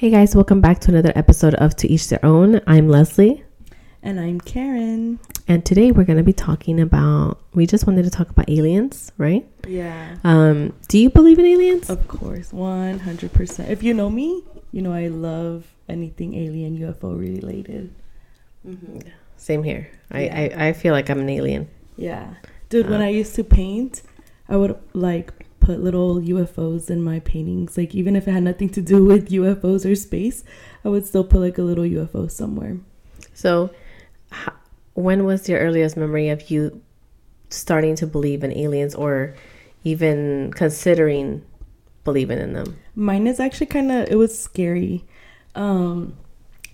Hey guys, welcome back to another episode of To Each Their Own. I'm Leslie. And I'm Karen. And today we're going to be talking about, we just wanted to talk about aliens, right? Yeah. Um, do you believe in aliens? Of course, 100%. If you know me, you know I love anything alien UFO related. Mm-hmm. Same here. Yeah. I, I, I feel like I'm an alien. Yeah. Dude, when Uh. I used to paint, I would like put little UFOs in my paintings. Like even if it had nothing to do with UFOs or space, I would still put like a little UFO somewhere. So, when was your earliest memory of you starting to believe in aliens or even considering believing in them? Mine is actually kind of it was scary. Um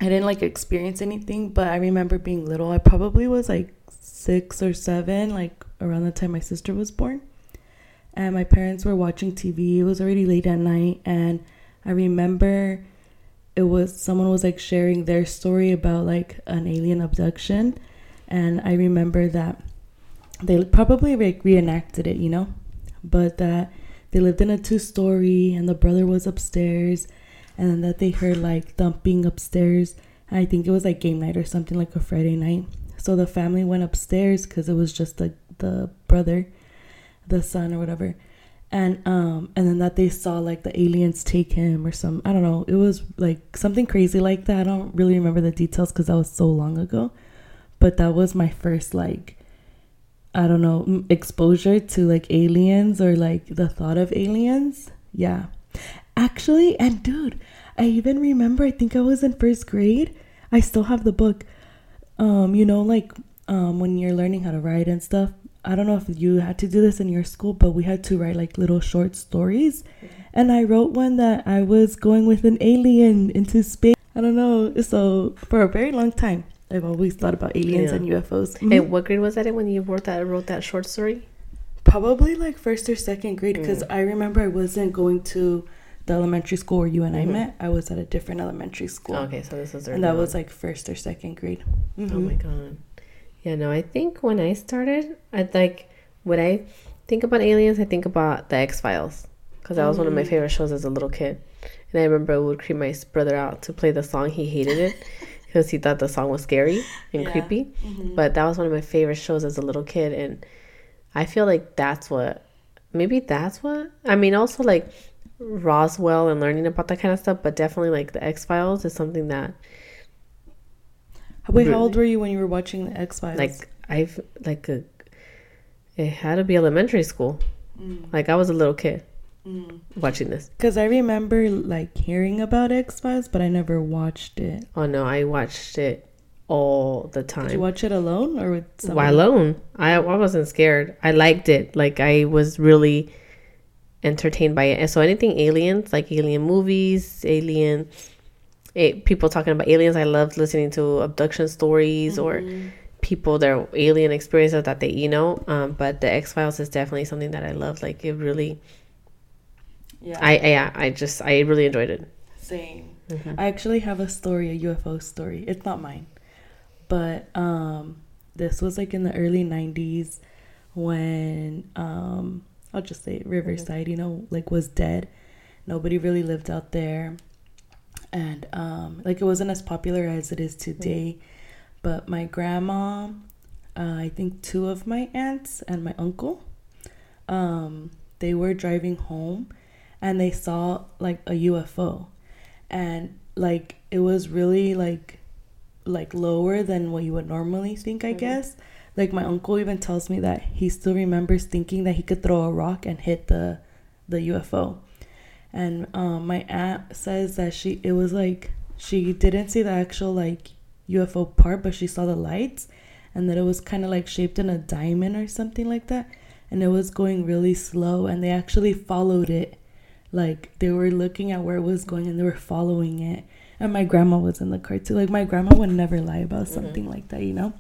I didn't like experience anything, but I remember being little. I probably was like 6 or 7 like around the time my sister was born. And my parents were watching TV. It was already late at night and I remember it was someone was like sharing their story about like an alien abduction and I remember that they probably like reenacted it, you know, but that they lived in a two story and the brother was upstairs and that they heard like thumping upstairs. I think it was like game night or something like a Friday night. So the family went upstairs because it was just the the brother, the son or whatever. And um and then that they saw like the aliens take him or some I don't know. It was like something crazy like that. I don't really remember the details because that was so long ago. But that was my first like I don't know, exposure to like aliens or like the thought of aliens. Yeah. Actually, and dude, I even remember I think I was in first grade. I still have the book. Um, you know, like um when you're learning how to write and stuff. I don't know if you had to do this in your school, but we had to write like little short stories. And I wrote one that I was going with an alien into space. I don't know. So for a very long time, I've always thought about aliens Yeah. and UFOs. And Mhm. what grade was that in when you wrote that wrote that short story? Probably like first or second grade because Mm. I remember I wasn't going to the elementary school where you and I Mhm. met. I was at a different elementary school. Okay, so this is And that was like first or second grade. Oh Mhm. my god. Yeah, no, I think when I started, I like when I think about aliens, I think about the X Files because that was one of my Mm. favorite shows as a little kid. And I remember I would creep my brother out to play the song. He hated it because he thought the song was scary and Yeah. creepy. Mhm. But that was one of my favorite shows as a little kid, and I feel like that's what maybe that's what I mean. Also, like Roswell and learning about that kind of stuff, but definitely like the X Files is something that Wait, how old were you when you were watching the X Files? like I've like a it had to be elementary school. Mm. Like I was a little kid watching this. because I remember like hearing about X Files, but I never watched it. Oh no, I watched it all the time. Did you watch it alone or with Why someone? alone? I I wasn't scared. I liked it. Like I was really entertained by it. And so anything aliens, like alien movies, alien eh, people talking about aliens, I loved listening to abduction stories or Mm-hmm. people their alien experiences that they you know um but the x-files is definitely something that i love like it really Yeah, I, I yeah, I just I really enjoyed it. same. Mhm. I actually have a story, a UFO story. It's not mine, but um, this was like in the early '90s when um, I'll just say Riverside, you know, like was dead. Nobody really lived out there, and um, like it wasn't as popular as it is today. But my grandma, uh, I think two of my aunts and my uncle, um, they were driving home, and they saw like a UFO and like it was really like like lower than what you would normally think i Mhm. guess like my uncle even tells me that he still remembers thinking that he could throw a rock and hit the the ufo and um, my aunt says that she it was like she didn't see the actual like ufo part but she saw the lights and that it was kind of like shaped in a diamond or something like that. And it was going really slow and they actually followed it. Like they were looking at where it was going and they were following it. And my grandma was in the car too. Like my grandma would never lie about something like that you know?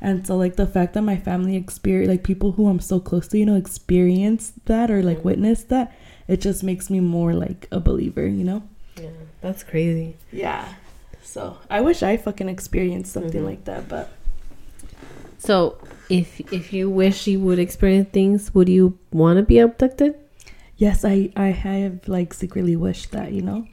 And so like the fact that my family experience like people who i'm so close to you know experience that or like Mhm. witness that it just makes me more like a believer you know Yeah, that's crazy. yeah so i wish i fucking experienced something Mhm. like that but So, if if you wish you would experience things, would you want to be abducted? yes i i have like secretly wished that you know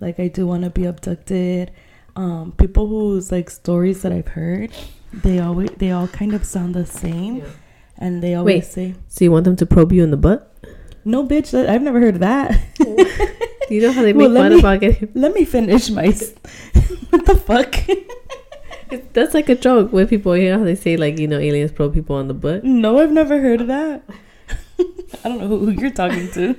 Like I do want to be abducted. Um, people whose like stories that I've heard, they always they all kind of sound the same, Yeah. and they always Wait. say, So you want them to probe you in the butt? "No, bitch, that, I've never heard of that." You know how they make let fun me- about getting? Let me finish my. what the fuck? That's like a joke with people. You know how they say like you know aliens probe people on the butt. no, I've never heard of that. I don't know who, who you're talking to.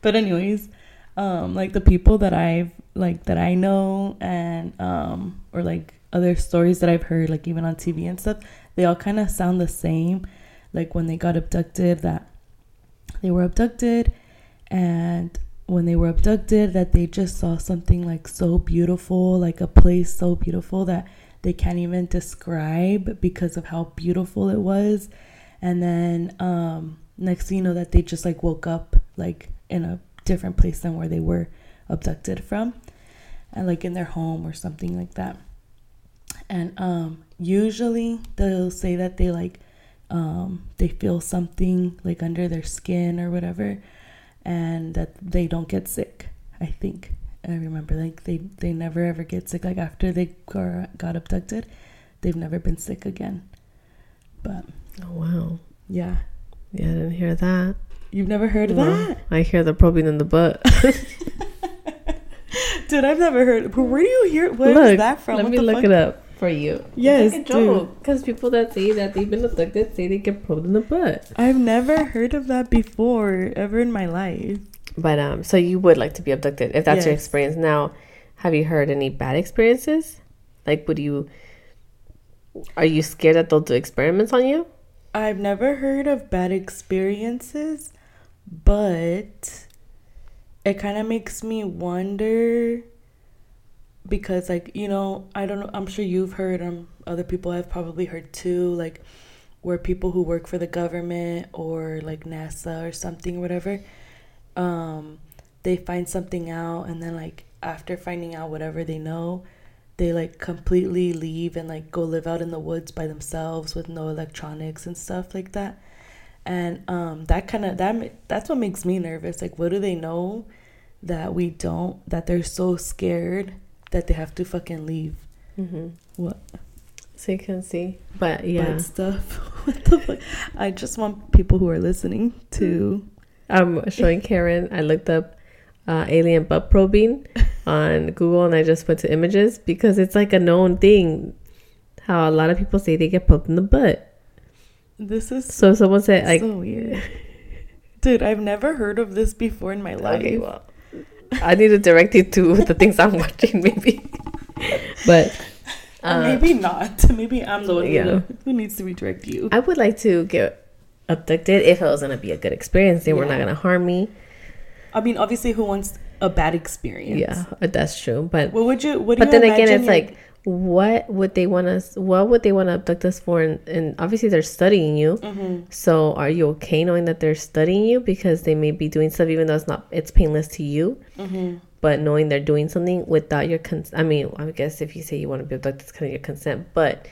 but anyways, um, like the people that I've like that I know and um or like other stories that I've heard, like even on TV and stuff, they all kind of sound the same. Like when they got abducted, that they were abducted, and when they were abducted, that they just saw something like so beautiful, like a place so beautiful that they can't even describe because of how beautiful it was. And then um, next thing you know, that they just like woke up like in a different place than where they were abducted from, and like in their home or something like that. And um, usually they'll say that they like um, they feel something like under their skin or whatever, and that they don't get sick. I think I remember like they they never ever get sick. Like after they got, got abducted, they've never been sick again. But Oh wow. yeah, Yeah, I didn't hear that. you've never heard that, I hear the probing in the butt. dude. I've never heard. But where do you hear? Where is look, that from? let What me look fuck? it up for you. Yes, it's like a joke because people that say that they've been abducted say they get probed in the butt. I've never heard of that before ever in my life. But um, so you would like to be abducted if that's your experience. Now, have you heard any bad experiences? Like, would you? Are you scared that they'll do experiments on you? I've never heard of bad experiences, but it kind of makes me wonder because like, you know, I don't know, I'm sure you've heard um other people have probably heard too like where people who work for the government or like NASA or something or whatever um they find something out and then like after finding out whatever they know they like completely leave and like go live out in the woods by themselves with no electronics and stuff like that. And um that kind of that that's what makes me nervous like what do they know that we don't that they're so scared that they have to fucking leave Mm-hmm. what So you can see, but yeah, bad stuff what the fuck i just want people who are listening to I'm showing Karen. I looked up uh, alien butt probing on Google, and I just went to images because it's like a known thing. How a lot of people say they get poked in the butt. this is So someone said like, so weird dude i've never heard of this before in my life okay, well, I need to direct you to the things I'm watching, maybe. but uh, maybe not maybe i'm the one yeah. who, who needs to redirect you I would like to get abducted if it was gonna be a good experience. They were not gonna harm me. i mean obviously who wants a bad experience Yeah, that's true. But what would you what do but you then again, it's like, what would they want us? What would they want to abduct us for? And, and obviously, they're studying you. Mhm. So, are you okay knowing that they're studying you because they may be doing stuff, even though it's not, it's painless to you, Mhm. but knowing they're doing something without your consent? I mean, I guess if you say you want to be abducted, it's kind of your consent, but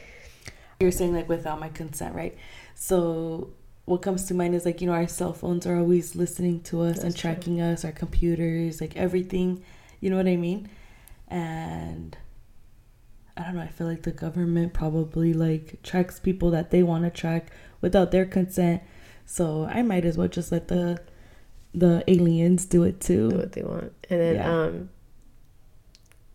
You're saying like without my consent, right? So what comes to mind is like, you know, our cell phones are always listening to us and That's true. tracking us, our computers, like everything. You know what I mean? And I don't know, I feel like the government probably like tracks people that they want to track without their consent. So I might as well just let the the aliens do it too. do what they want. And then, Yeah. um,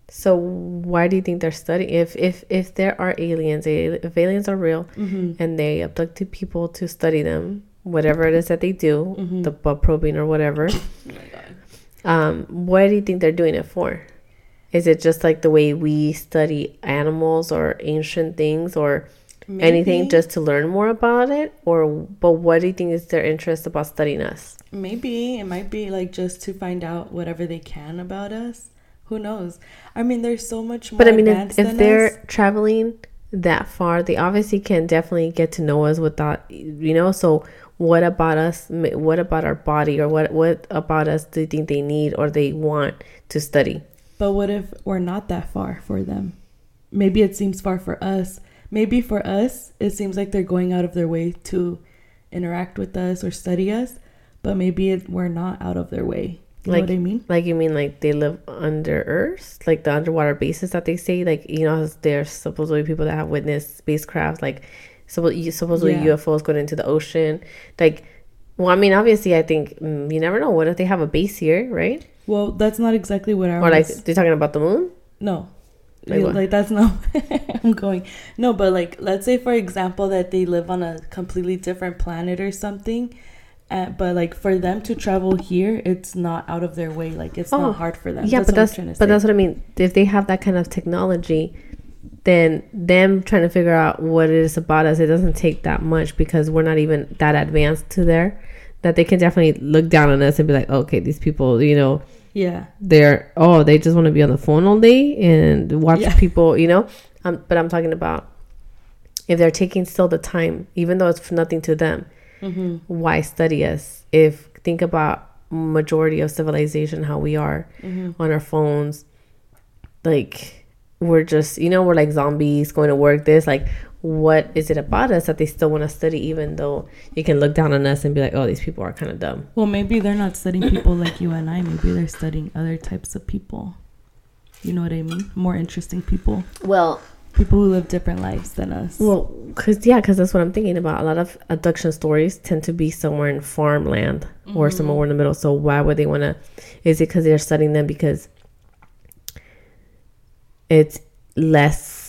so why do you think they're studying? If if if there are aliens, if aliens are real, Mm-hmm. and they abducted people to study them, whatever it is that they do, Mhm. the butt probing or whatever. Oh my god. Um, what do you think they're doing it for? Is it just like the way we study animals or ancient things or anything just to learn more about it? Or but what do you think is their interest about studying us? Maybe it might be like just to find out whatever they can about us. Who knows? I mean, there's so much more. But I mean, if, if they're us. traveling that far, they obviously can definitely get to know us without, you know. So, what about us? What about our body, or what what about us do you think they need or they want to study? But what if we're not that far for them? Maybe it seems far for us. Maybe for us, it seems like they're going out of their way to interact with us or study us. But maybe it, we're not out of their way You Like- know what I mean? Like you mean like they live under Earth, like the underwater bases that they say, like you know, there's supposedly people that have witnessed spacecraft, like supposedly Yeah. UFOs going into the ocean. Like, well, I mean, obviously, I think mm, you never know. What if they have a base here, right? Well, that's not exactly what I Or like was. they're talking about the moon? No. Like You- Like that's not I'm going. No, but like let's say for example that they live on a completely different planet or something. Uh, but like for them to travel here, it's not out of their way. Like it's Oh, not hard for them. Yeah, that's but that's but say. that's what I mean. If they have that kind of technology, then them trying to figure out what it is about us, it doesn't take that much because we're not even that advanced to there. That they can definitely look down on us and be like, okay, these people, you know, yeah. they're oh, they just want to be on the phone all day and watch Yeah. people, you know. Um, but I'm talking about if they're taking still the time, even though it's nothing to them, Mm-hmm. why study us? If think about majority of civilization, how we are Mm-hmm. on our phones, like we're just you know we're like zombies going to work. This like what is it about us that they still want to study, even though you can look down on us and be like, oh, these people are kind of dumb. Well, maybe they're not studying people like you and I. Maybe they're studying other types of people. You know what I mean? More interesting people. Well, People who live different lives than us. Well, cause yeah, cause that's what I'm thinking about. A lot of abduction stories tend to be somewhere in farmland or mm-hmm. somewhere in the middle. So why would they want to? Is it because they're studying them because it's less?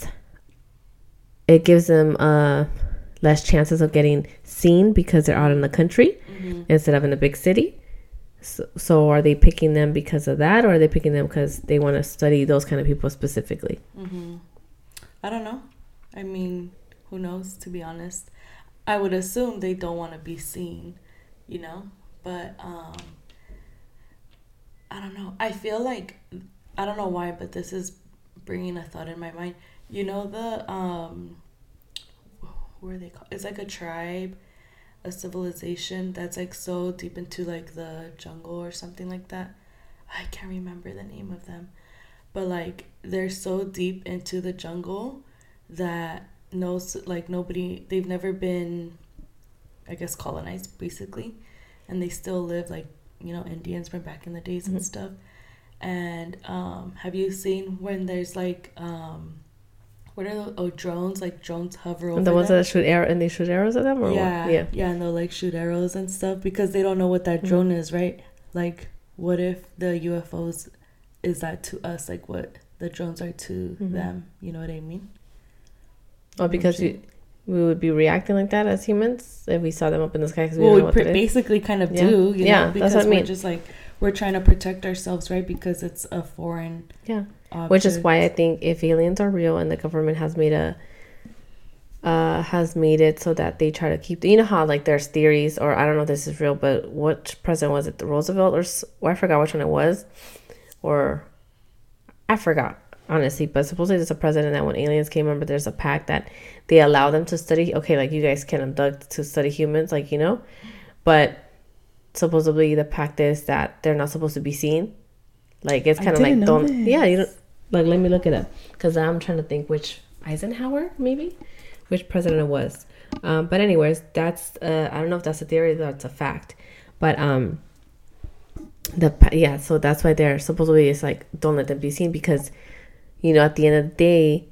It gives them uh less chances of getting seen because they're out in the country instead of in a big city. So, so are they picking them because of that, or are they picking them because they want to study those kind of people specifically? Mm-hmm. I don't know. I mean, who knows, to be honest. I would assume they don't want to be seen, you know? But, um, I don't know. I feel like, I don't know why, but this is bringing a thought in my mind. You know, the, um, what are they called? It's like a tribe, a civilization that's like so deep into like the jungle or something like that. I can't remember the name of them but like they're so deep into the jungle that no like nobody they've never been i guess colonized basically and they still live like you know indians from back in the days and Mhm. stuff and um have you seen when there's like um what are those oh drones like drones hover over the ones them? that shoot arrow and they shoot arrows at them, or yeah, what? Yeah. yeah, and they'll like shoot arrows and stuff because they don't know what that Mhm. drone is, right? Like, what if the UFOs is that to us, like what the drones are to Mhm. them? You know what I mean? Oh, because we, we would be reacting like that as humans if we saw them up in the sky because we well, we pr- basically kind of Yeah. do, you Yeah, know, that's because what I we're just like we're trying to protect ourselves, right? Because it's a foreign, Yeah, object. which is why I think if aliens are real and the government has made a uh, has made it so that they try to keep you know how like there's theories or I don't know if this is real, but what president was it? Roosevelt or, or I forgot which one it was, or I forgot honestly. But supposedly there's a president that when aliens came, remember there's a pact that they allow them to study. Okay, like you guys can abduct to study humans, like you know, but supposedly the practice that they're not supposed to be seen. Like it's kind of like don't yeah you don't like let me look it up because I'm trying to think which Eisenhower maybe which president it was. Um, but anyways, that's uh, I don't know if that's a theory or that's a fact, but um the yeah so that's why they're supposedly it's like don't let them be seen because you know at the end of the day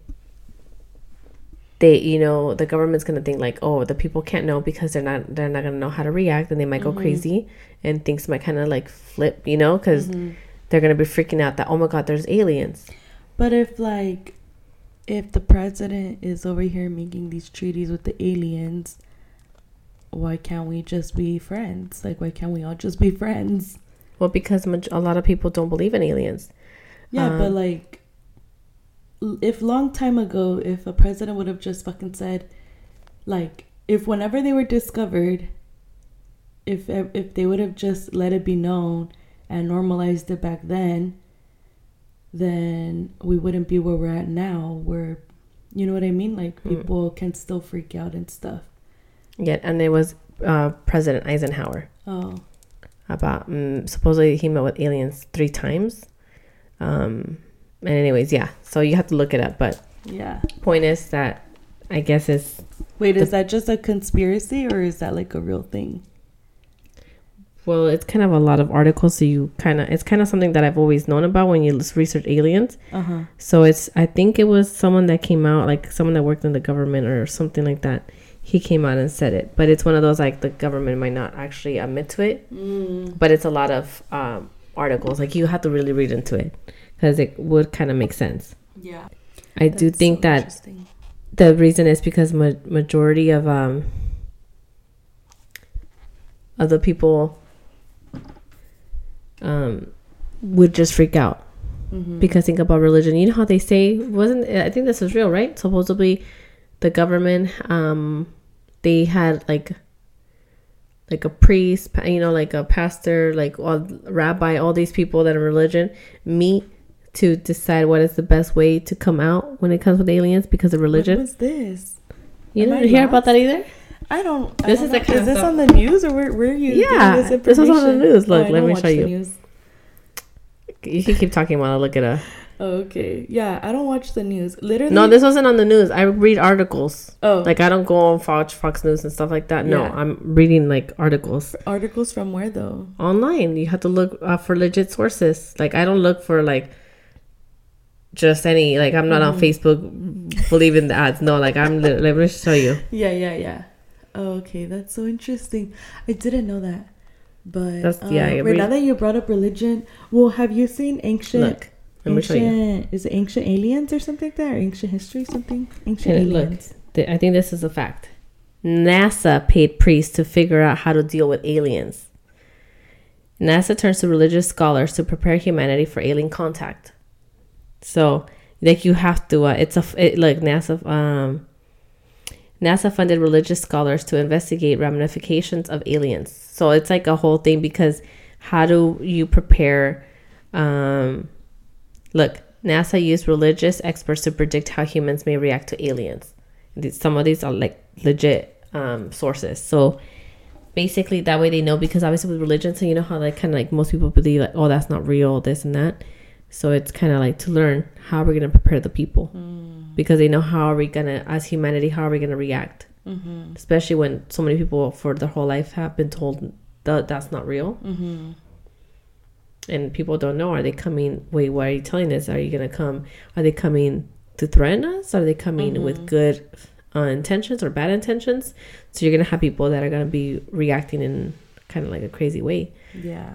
they you know the government's gonna think like oh the people can't know because they're not they're not gonna know how to react and they might go crazy and things might kind of like flip you know because Mhm. they're gonna be freaking out that oh my god there's aliens But if like, if the president is over here making these treaties with the aliens, why can't we just be friends? Like, why can't we all just be friends? well because maj- a lot of people don't believe in aliens Yeah, but Um, like, l- if long time ago, if a president would have just fucking said, like, if whenever they were discovered, if if they would have just let it be known and normalized it back then, then we wouldn't be where we're at now. Where, you know what I mean? Like Mm. people can still freak out and stuff. Yeah, and it was uh, President Eisenhower. Oh, About um, supposedly he met with aliens three times. Um, and anyways, yeah. So you have to look it up. But yeah. point is that I guess it's Wait, is that just a conspiracy or is that like a real thing? Well, it's kind of a lot of articles, so you kind of it's kind of something that I've always known about when you research aliens. Uh huh. So it's I think it was someone that came out like someone that worked in the government or something like that. He came out and said it, but it's one of those like the government might not actually admit to it, Mm. but it's a lot of um, articles. Like you have to really read into it because it would kind of make sense. Yeah. I do think so that the reason is because ma- majority of um of the people um would just freak out Mhm. because think about religion you know how they say wasn't i think this is real right supposedly the government um they had like like a priest you know like a pastor like all rabbi all these people that are religion meet to decide what is the best way to come out when it comes with aliens because of What religion was this? you Am didn't hear about that either I don't. I This don't is the know. kind Is this stuff- on the news or where? Where are you? Yeah, this, this was on the news. Look, I let me show you. you can keep talking while i look it up Oh, okay. Yeah, I don't watch the news. Literally. no this wasn't on the news i read articles Oh, like i don't go on fox fox news and stuff like that no Yeah. i'm reading like articles articles from where though? online you have to look uh, for legit sources like i don't look for like just any like i'm not on Mhm. facebook believing the ads no like i'm li- let me show you Yeah, yeah, yeah. Oh, okay, that's so interesting. I didn't know that. But That's- um, yeah, wait, now that you brought up religion, well, have you seen ancient? look let me show you ancient is it ancient aliens or something like that, or ancient history something? Ancient And it- look. aliens. Th- I think this is a fact. NASA paid priests to figure out how to deal with aliens. NASA turns to religious scholars to prepare humanity for alien contact. So, like, you have to. Uh, it's a it, like NASA. Um, NASA funded religious scholars to investigate ramifications of aliens. So it's like a whole thing because how do you prepare? Um, look, NASA used religious experts to predict how humans may react to aliens. Some of these are like legit um, sources. So basically, that way they know because obviously with religion, so you know how like kind of like most people believe like, oh, that's not real, this and that. So it's kind of like to learn how we're gonna prepare the people. Because they know how are we gonna as humanity how are we gonna react, Mm-hmm. especially when so many people for their whole life have been told that that's not real. Mm-hmm. and people don't know are they coming wait why are you telling us are you gonna come are they coming to threaten us? Are they coming with good uh, intentions or bad intentions? So you're gonna have people that are gonna be reacting in kind of like a crazy way. Yeah.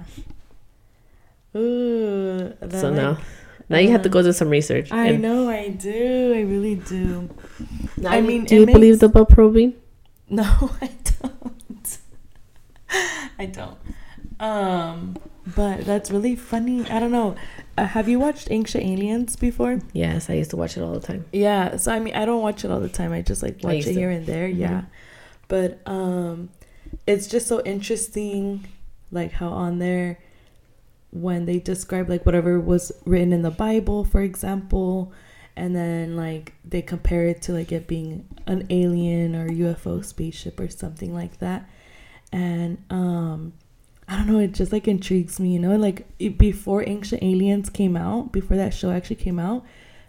Ooh. so like- now now you have to go do some research I know, I do. I really do. I mean, do you believe the butt probing No, I don't. I don't. Um, but that's really funny. I don't know. Uh, have you watched Ancient Aliens before? yes i used to watch it all the time Yeah. So I mean, I don't watch it all the time. I just like watch it to. here and there. Yeah. But um, it's just so interesting, like how on there, when they describe like whatever was written in the Bible, for example, and then like they compare it to like it being an alien or UFO spaceship or something like that, and um. I don't know, it just like intrigues me, you know, like it, before Ancient Aliens came out, before that show actually came out,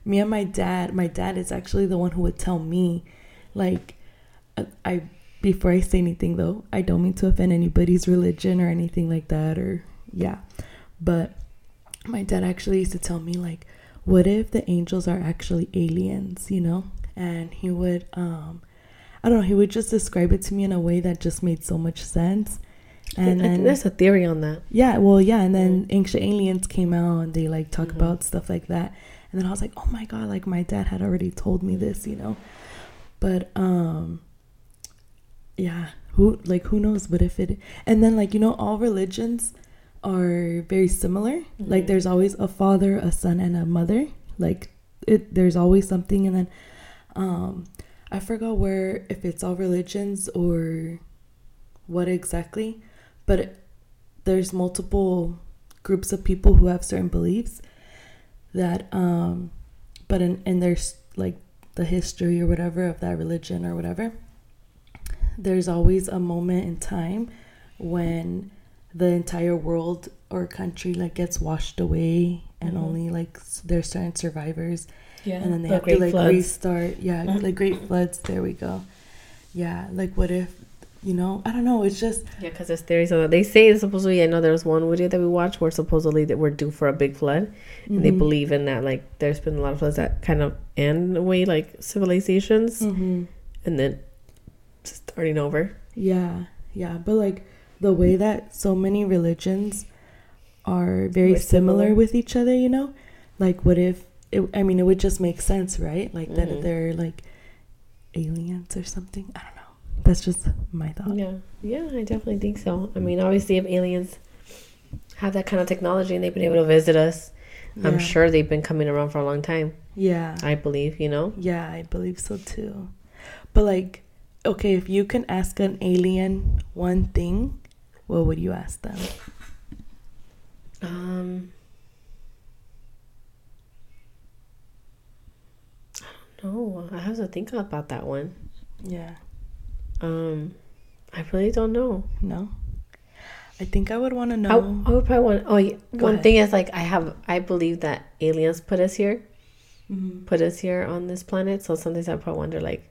me and my dad my dad is actually the one who would tell me like uh, i before i say anything though i don't mean to offend anybody's religion or anything like that or yeah but my dad actually used to tell me like what if the angels are actually aliens you know and he would um i don't know he would just describe it to me in a way that just made so much sense and then there's a theory on that yeah, well, yeah, and then Ancient Aliens came out and they like talk Mhm. about stuff like that. And then I was like, "Oh my god, like my dad had already told me this, you know." But um yeah, who like who knows but if it and then like you know all religions are very similar. Like Mhm. there's always a father, a son and a mother. Like it there's always something and then um I forgot where if it's all religions or what exactly, but there's multiple groups of people who have certain beliefs that um but in in their like the history or whatever of that religion or whatever there's always a moment in time when the entire world or country like gets washed away and Mhm. only like there's certain survivors yeah and then they The have to like floods. restart yeah Mhm. like great floods there we go yeah like what if You know, I don't know. It's just Yeah, because there's theories on that. They say supposedly. I know there was one video that we watched where supposedly that we're due for a big flood, and they Mhm. believe in that. Like, there's been a lot of floods that kind of end away like civilizations, Mhm. and then starting over. Yeah, yeah, but like the way that so many religions are very We're similar. similar. with each other, you know? Like what if it, I mean it would just make sense, right? Like Mhm. that they're like aliens or something. I don't know. That's just my thought. Yeah, yeah, I definitely think so. I mean, obviously, if aliens have that kind of technology and they've been able to visit us, I'm sure they've been coming around for a long time. Yeah. I believe, you know. Yeah, I believe so too. But like okay, if you can ask an alien one thing, what would you ask them? Um, I don't know. I have to think about that one. Yeah. Um, I really don't know. No. I think I would want to know. I would probably want. Oh, yeah. One ahead. thing is like I have. I believe that aliens put us here, Mhm. put us here on this planet. So sometimes I probably wonder like,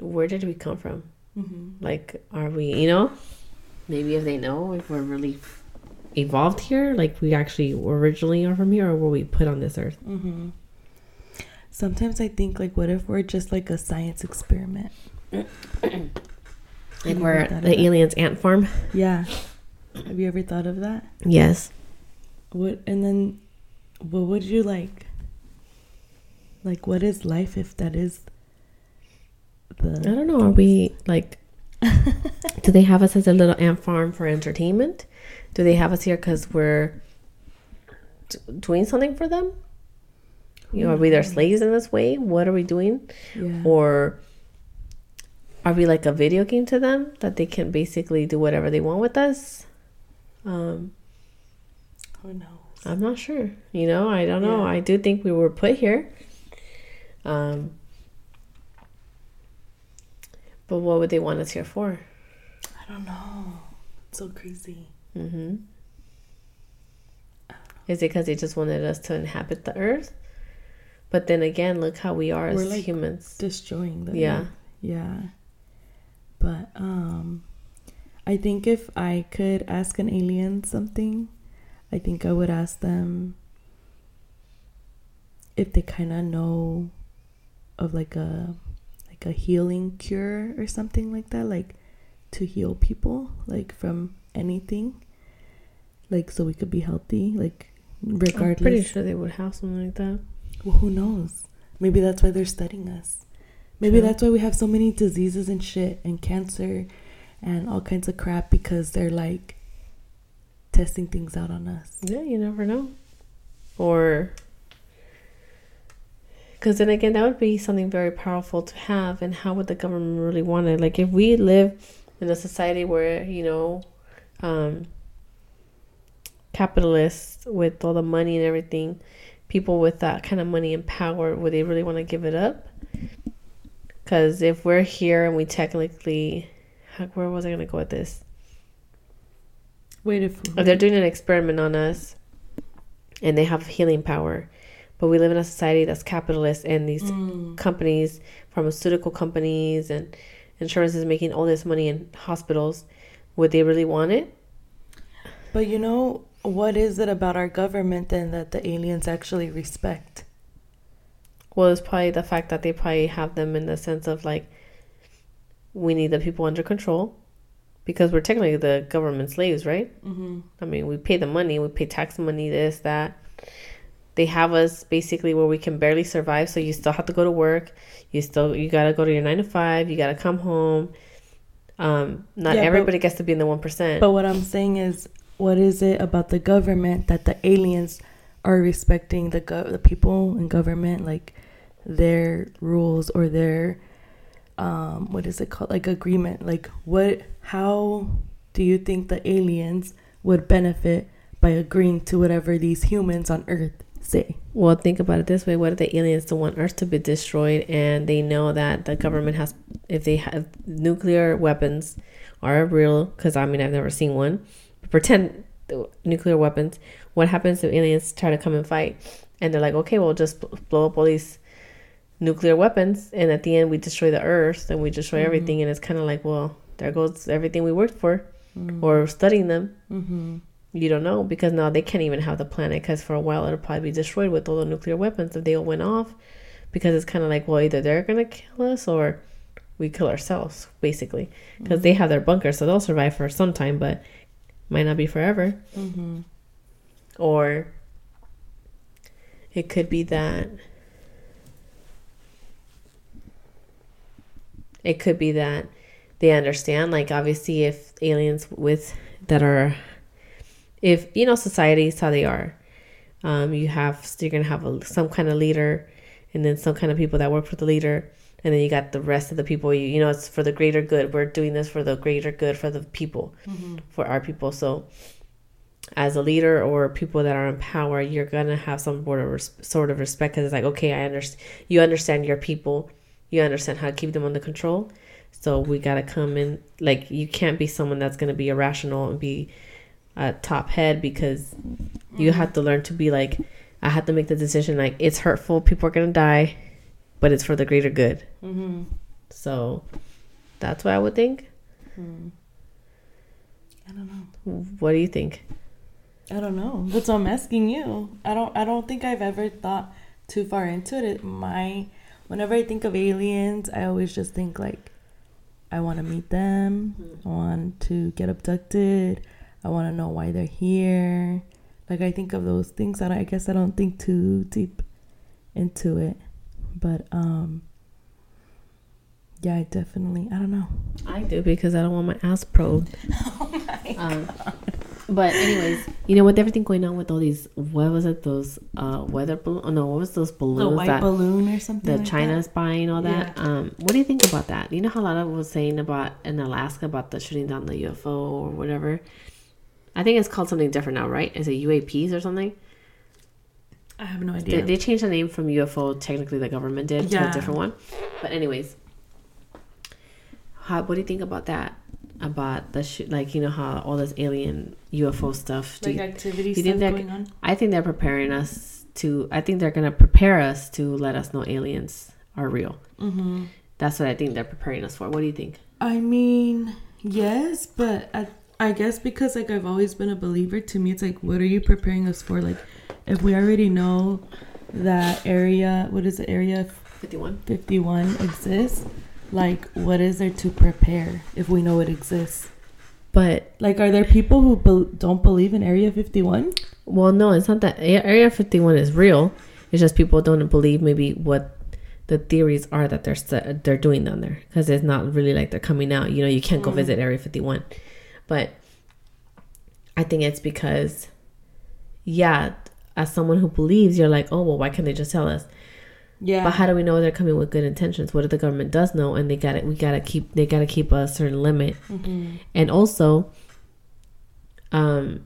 where did we come from? Mhm. Like, are we? You know, maybe if they know if we're really evolved here, like we actually originally are from here, or were we put on this earth? hmm Sometimes I think like, what if we're just like a science experiment? Like we're heard that of the aliens ant farm. Yeah. Have you ever thought of that? Yes. What and then, what would you like? Like, what is life if that is the? I don't know. Are we like? do they have us as a little ant farm for entertainment? Do they have us here because we're d- doing something for them? You know, are we their slaves in this way? What are we doing? Yeah. Or are we like a video game to them that they can basically do whatever they want with us? Um, Who knows? I'm not sure. You know, I don't know. Yeah. I do think we were put here. Um, but what would they want us here for? I don't know. It's so crazy. Mm-hmm. Is it because they just wanted us to inhabit the earth? But then again, look how we are We're as like- humans. Destroying the Yeah. earth. Yeah. But um, I think if I could ask an alien something, I think I would ask them if they kind of know of like a like a healing cure or something like that, like to heal people like from anything, like so we could be healthy, like regardless. I'm pretty sure they would have something like that. Well, who knows? Maybe that's why they're studying us. Maybe True. that's why we have so many diseases and shit and cancer and all kinds of crap because they're like testing things out on us. Yeah, you never know. Or because then again, that would be something very powerful to have. And how would the government really want it? Like if we live in a society where you know, um, capitalists with all the money and everything, people with that kind of money and power, would they really want to give it up? Because if we're here and we technically, where was I gonna go with this? Wait, if if they're doing an experiment on us and they have healing power but we live in a society that's capitalist and these Mm. companies pharmaceutical companies and insurance is making all this money in hospitals would they really want it But you know, what is it about our government then that the aliens actually respect? well it's probably the fact that they probably have them in the sense of like we need the people under control because we're technically the government slaves right Mm-hmm. I mean, we pay the money, we pay tax money, this, that. They have us basically where we can barely survive. So you still have to go to work. You still you gotta go to your nine to five. You gotta come home. Um, not Yeah, but- everybody gets to be in the one percent. But what I'm saying is, what is it about the government that the aliens are respecting the gov- the people in government, like their rules or their um, what is it called, like agreement? Like what? How do you think the aliens would benefit by agreeing to whatever these humans on Earth Well, think about it this way: What if the aliens don't want Earth to be destroyed, and they know that the government has, if they have nuclear weapons, are real? Because I mean, I've never seen one. But pretend the nuclear weapons. What happens if aliens try to come and fight, and they're like, okay, well, just blow up all these nuclear weapons, and at the end we destroy the Earth and we destroy everything, and it's kind of like, well, there goes everything we worked for Mm. or studying them. Mm-hmm. You don't know because now they can't even have the planet because for a while it'll probably be destroyed with all the nuclear weapons if they all went off. Because it's kind of like, well, either they're gonna kill us or we kill ourselves, basically. Because they have their bunkers, so they'll survive for some time, but might not be forever. Mm-hmm. Or it could be that it could be that they understand like obviously if aliens with that are if you know societies how they are um you have you're gonna have a, some kind of leader and then some kind of people that work for the leader and then you got the rest of the people you, you know it's for the greater good we're doing this for the greater good for the people for our people so as a leader or people that are in power, you're gonna have some sort of res- sort of respect because it's like, okay, I understand. You understand your people. You understand how to keep them under control. So we gotta come in. Like you can't be someone that's gonna be irrational and be a top head because you mm-hmm. have to learn to be like, I have to make the decision. Like it's hurtful. People are gonna die, but it's for the greater good. Mm-hmm. So that's what I would think. Hmm. I don't know. What do you think? I don't know. That's what I'm asking you. I don't. I don't think I've ever thought too far into it. it my, whenever I think of aliens, I always just think like, I want to meet them. Hmm. I want to get abducted. I want to know why they're here. Like I think of those things that I guess I don't think too deep into it. But um. Yeah, I definitely. I don't know. I do because I don't want my ass probed. Oh my Um, but anyways, you know with everything going on with all these, what was it? Those uh weather balloon? Oh no, what was those balloons? The white that balloon or something. the like China's buying all that? Yeah. Um, what do you think about that? You know how a lot of was saying about in Alaska about the shooting down the UFO or whatever. I think it's called something different now, right? Is it UAPs or something? I have no idea. they changed the name from UFO. Technically, the government did to a different one. But anyways, how, what do you think about that? About the sh- like you know how all this alien UFO stuff. Do like you, activities you think stuff going on. I think they're preparing us to. I think they're gonna prepare us to let us know aliens are real. Mm-hmm. That's what I think they're preparing us for. What do you think? I mean, yes, but I, I guess because like I've always been a believer. To me, it's like, what are you preparing us for? Like, if we already know that area, what is the area Fifty-one. fifty one exists, like, what is there to prepare if we know it exists? But Like, are there people who bel don't believe in Area fifty one? well, no, it's not that Area Fifty-one is real. It's just people don't believe maybe what the theories are that they're st- they're doing down there because it's not really like they're coming out. You know, you can't go mm. visit Area Fifty-one, but I think it's because, yeah, as someone who believes, you're like, oh well, why can't they just tell us? Yeah. But how do we know they're coming with good intentions? What if the government does know and they got it? We gotta keep. They gotta keep a certain limit, mm-hmm. and also, um,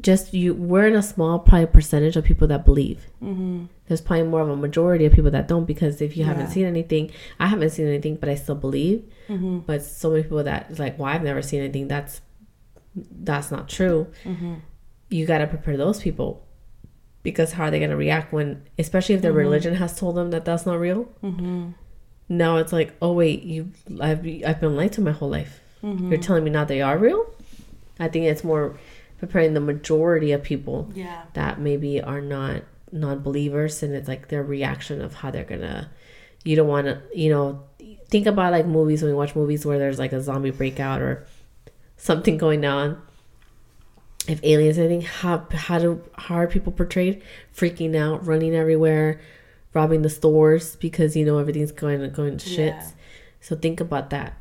just you. We're in a small, probably percentage of people that believe. Mm-hmm. There's probably more of a majority of people that don't because if you Yeah. haven't seen anything, I haven't seen anything, but I still believe. Mm-hmm. But so many people that is like, well, I've never seen anything. That's that's not true. Mm-hmm. You got to prepare those people because how are they going to react when, especially if their religion has told them that that's not real? Mm-hmm. Now it's like, oh wait, you, I've I've been lied to my whole life. Mm-hmm. You're telling me now they are real. I think it's more preparing the majority of people Yeah. that maybe are not non-believers and it's like their reaction of how they're gonna you don't want to you know think about like movies when we watch movies where there's like a zombie breakout or something going on if aliens anything how how do how are people portrayed freaking out running everywhere robbing the stores because you know everything's going going to shits Yeah. so think about that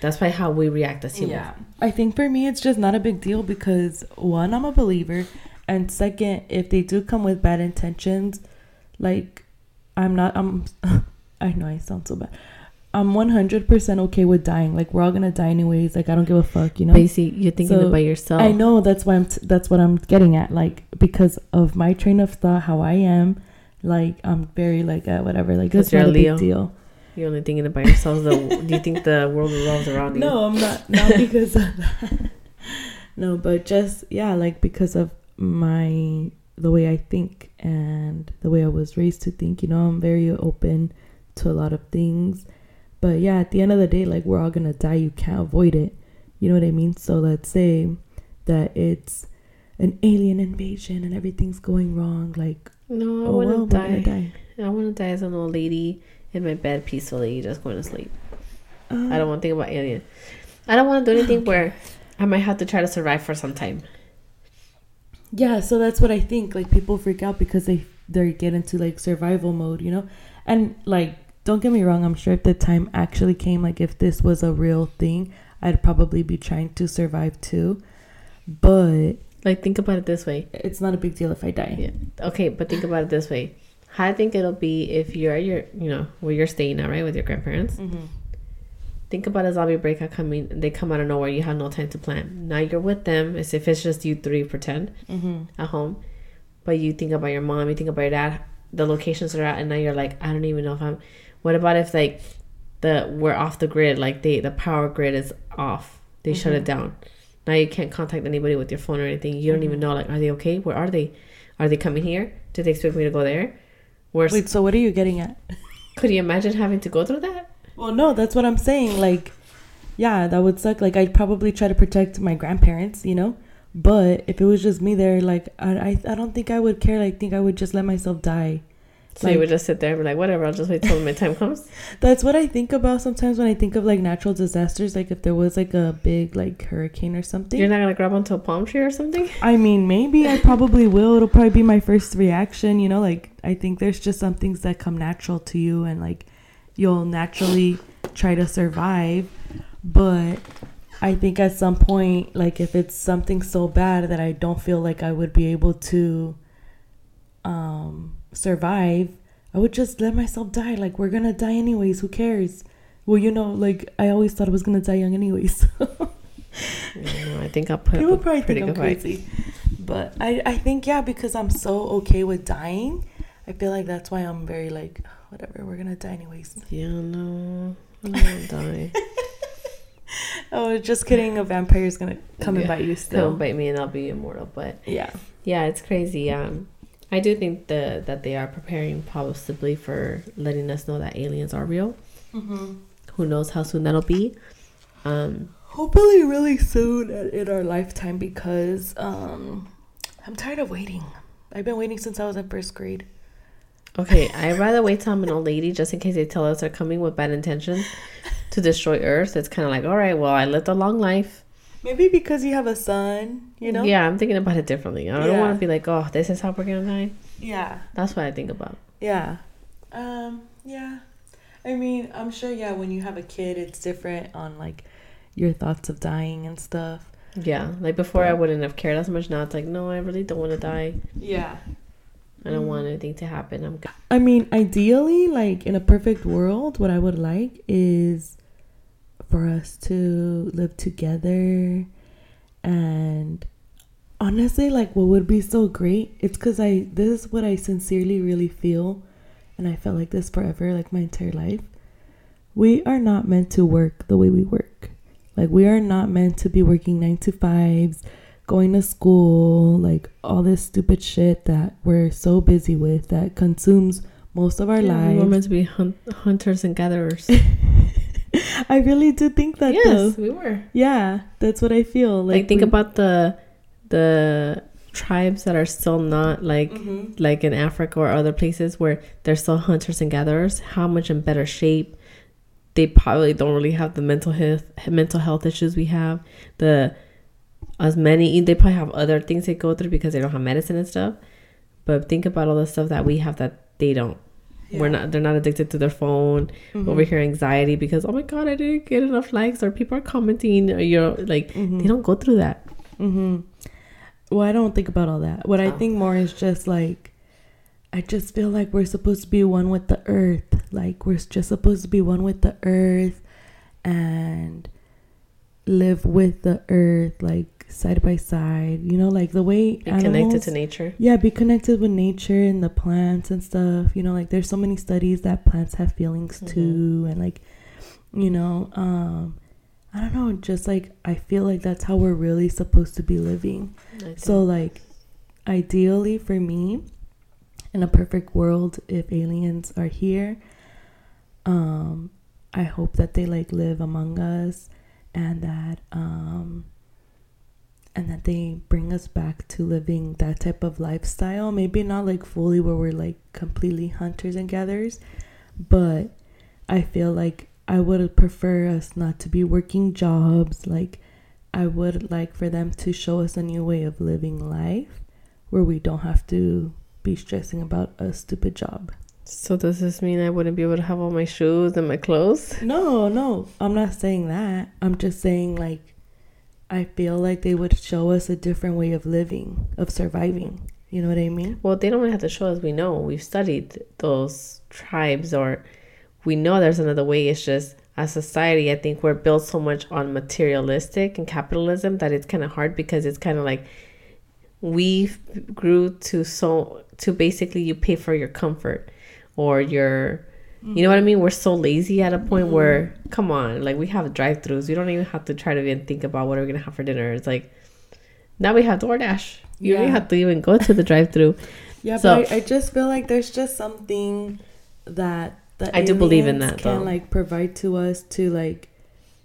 that's probably how we react as humans Yeah. I think for me, it's just not a big deal because one, I'm a believer. And second, if they do come with bad intentions, like, I'm not, I'm, I know I sound so bad. I'm 100% okay with dying. Like, we're all gonna die anyways. Like, I don't give a fuck, you know? basically you're thinking So, about yourself I know that's why I'm, t- that's what I'm getting at. Like, because of my train of thought, how I am, like, I'm very, like, uh, whatever. Like that's not a a big deal. You're only thinking about yourself. The, do you think the world revolves around you? No, I'm not. Not because of that. No, but just yeah, like because of my the way I think and the way I was raised to think. You know, I'm very open to a lot of things, But yeah, at the end of the day, like we're all gonna die. You can't avoid it. You know what I mean? So let's say that it's an alien invasion and everything's going wrong. Like, No, I oh want to well, die. die. I want to die as an old lady in my bed peacefully, just going to sleep. Uh, I don't want to think about alien. I don't want to do anything where I might have to try to survive for some time. Yeah, so that's what I think. Like people freak out because they they get into like survival mode, you know? And like don't get me wrong, I'm sure if the time actually came like if this was a real thing, I'd probably be trying to survive too. But Like, think about it this way. it's not a big deal if I die. Yeah. Okay, but think about it this way. I think it'll be if you're at your, you know, where you're staying now, right, with your grandparents. Mm-hmm. Think about a zombie breakout coming. They come out of nowhere. You have no time to plan. Now you're with them. As if it's just you three pretend Mm-hmm. at home. But you think about your mom. You think about your dad. The locations they're at, and now you're like, I don't even know if I'm. What about if like the we're off the grid? Like they the power grid is off. They shut it down. Now you can't contact anybody with your phone or anything. You don't even know like, are they okay? Where are they? Are they coming here? Did they expect me to go there? Wait, so what are you getting at? could you imagine having to go through that? Well, no, that's what I'm saying. Like, yeah, that would suck. Like, I'd probably try to protect my grandparents, you know. But if it was just me there, like, I, I, I don't think I would care. I think I would just let myself die. So Like- you would just sit there and be like, whatever, I'll just wait till my time comes. That's what I think about sometimes when I think of like natural disasters. Like, if there was like a big like hurricane or something. You're not gonna grab onto a palm tree or something? I mean, maybe I probably will. It'll probably be my first reaction, you know, like I think there's just some things that come natural to you and like you'll naturally try to survive. But I think at some point, like if it's something so bad that I don't feel like I would be able to um survive, I would just let myself die. Like we're gonna die anyways, who cares? Well, you know, like I always thought I was gonna die young anyways. No, I think I'll put People probably pretty think I'm crazy. But I, I think, yeah, because I'm so okay with dying, I feel like that's why I'm very like, whatever, we're gonna die anyways. Yeah, no, I don't want to die. Oh, just kidding. A vampire is gonna come and bite you still. Don't bite me and I'll be immortal. But Yeah. yeah, it's crazy. Um, I do think the that they are preparing possibly for letting us know that aliens are real. Mm-hmm. Who knows how soon that'll be? Um, Hopefully, really soon in- our lifetime because um, I'm tired of waiting. I've been waiting since I was in first grade. okay, I'd rather wait till I'm an old lady just in case they tell us they're coming with bad intentions to destroy Earth. It's kind of like, all right, well, I lived a long life. Maybe because you have a son, you know? Yeah, I'm thinking about it differently. I don't Yeah. want to be like, oh, this is how we're gonna die. Yeah. That's what I think about. Yeah. Um, yeah. I mean, I'm sure yeah, when you have a kid it's different on like your thoughts of dying and stuff. Yeah, like before I wouldn't have cared as much. Now it's like, no, I really don't want to die. Yeah. I don't Mm. want anything to happen. I'm good. I mean, ideally, like in a perfect world, what I would like is for us to live together and honestly, like what would be so great, it's cuz I this is what I sincerely really feel and I felt like this forever like my entire life. We are not meant to work the way we work. Like we are not meant to be working 9 to 5s, going to school, like all this stupid shit that we're so busy with that consumes most of our Yeah, we're meant to be hun- hunters and gatherers. I really do think that yes, though. we were. Yeah, that's what I feel. Like, think we- about the the tribes that are still not like Mhm. like in Africa or other places where they're still hunters and gatherers. How much in better shape? They probably don't really have the mental health mental health issues we have. The as many they probably have other things they go through because they don't have medicine and stuff. But think about all the stuff that we have that they don't. We're not. They're not addicted to their phone. Mhm. Over here, anxiety because oh my god, I didn't get enough likes or people are commenting. Or you're like Mhm. they don't go through that. Mm-hmm. Well, I don't think about all that. What I Oh. think more is just like, I just feel like we're supposed to be one with the earth. Like we're just supposed to be one with the earth, and live with the earth, like side by side. You know, like the way Be connected animals- to nature. Yeah, be connected with nature and the plants and stuff. You know, like there's so many studies that plants have feelings too, and like, you know, um, I don't know, just like I feel like that's how we're really supposed to be living. I So like, ideally for me, in a perfect world, if aliens are here, um, I hope that they like live among us and that um and that they bring us back to living that type of lifestyle. Maybe not like fully where we're like completely hunters and gatherers, but I feel like I would prefer us not to be working jobs. Like, I would like for them to show us a new way of living life where we don't have to be stressing about a stupid job. So does this mean I wouldn't be able to have all my shoes and my clothes? No, no, I'm not saying that. I'm just saying like I feel like they would show us a different way of living, of surviving. You know what I mean? Well, they don't have to show us. We know we've studied those tribes, or we know there's another way. It's just as society, I think we're built so much on materialistic and capitalism that it's kind of hard because it's kind of like we grew to so to basically you pay for your comfort or your you know what I mean? We're so lazy at a point mm-hmm. where, come on, like we have drive throughs. We don't even have to try to even think about what we're we gonna have for dinner. It's like now we have DoorDash. You yeah. don't have to even go to the drive through. yeah, so, but I, I, just feel like there's just something that the I do believe in that can though. like provide to us to like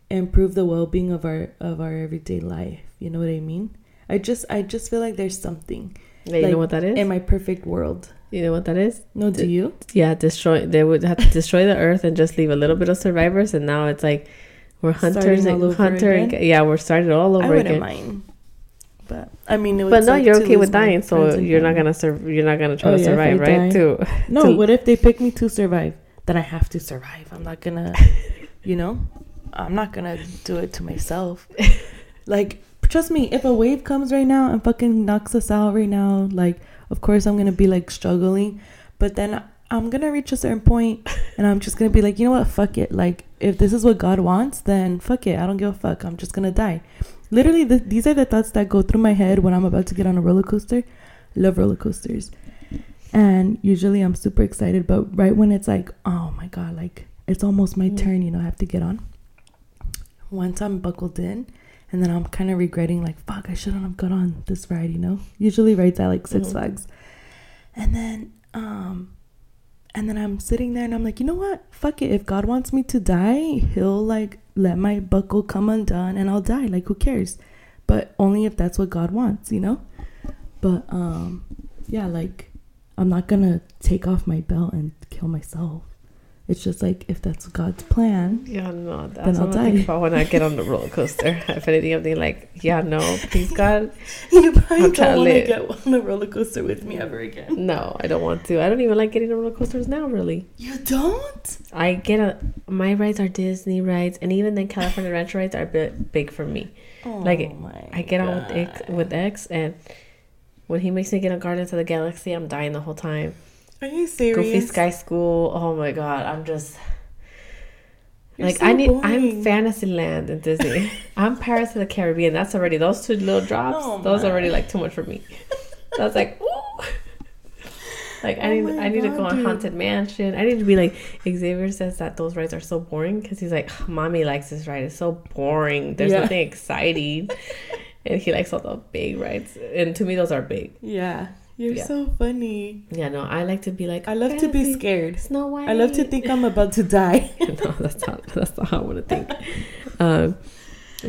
improve the well being of our of our everyday life. You know what I mean? I just I just feel like there's something. Yeah, you like, know what that is? In my perfect world. You know what that is? No, do you? Yeah, destroy. They would have to destroy the earth and just leave a little bit of survivors, and now it's like we're hunters and hunter. And, yeah, we're starting all over I wouldn't again. Mind. But I mean, but no, like you're okay with dying, so you're not gonna sur- You're not gonna try oh, to yeah, survive, right? Too. No, to- what if they pick me to survive? Then I have to survive. I'm not gonna, you know, I'm not gonna do it to myself. like, trust me, if a wave comes right now and fucking knocks us out right now, like of course I'm gonna be like struggling, but then I'm gonna reach a certain point and I'm just gonna be like, you know what, fuck it. Like if this is what God wants, then fuck it. I don't give a fuck. I'm just gonna die. Literally, the, these are the thoughts that go through my head when I'm about to get on a roller coaster. Love roller coasters, and usually I'm super excited. But right when it's like, oh my god, like it's almost my mm. turn, you know, I have to get on. Once I'm buckled in, and then I'm kind of regretting like fuck I shouldn't have got on this ride you know? Usually rides at like 6 mm-hmm. Flags. And then um and then I'm sitting there and I'm like you know what? Fuck it. If God wants me to die he'll like let my buckle come undone and I'll die. Like who cares? But only if that's what God wants you know? But um yeah like I'm not gonna take off my belt and kill myself it's just like if that's God's plan. Yeah, no, that's then I'll what I think about when I get on the roller coaster. if anything, I'm thinking like, yeah, no, please God. you probably don't want to get on the roller coaster with me ever again. No, I don't want to. I don't even like getting on roller coasters now. Really. You don't? I get a. My rides are Disney rides, and even then, California Adventure rides are a bit big for me. Oh like I get God. on with X, with X, and when he makes me get on Guardians of the Galaxy, I'm dying the whole time. Are you serious? Goofy Sky School. Oh my god, I'm just You're like so I need. Boring. I'm Fantasyland in Disney. I'm Pirates of the Caribbean. That's already those two little drops. Oh those are already like too much for me. That's like, ooh. Like I oh need, I need god, to go on dude. Haunted Mansion. I need to be like Xavier says that those rides are so boring because he's like, mommy likes this ride. It's so boring. There's yeah. nothing exciting, and he likes all the big rides. And to me, those are big. Yeah. You're yeah. so funny. Yeah, no, I like to be like. I love to be scared. Snow White. I love to think I'm about to die. no, that's not. That's not how I want to think. Um,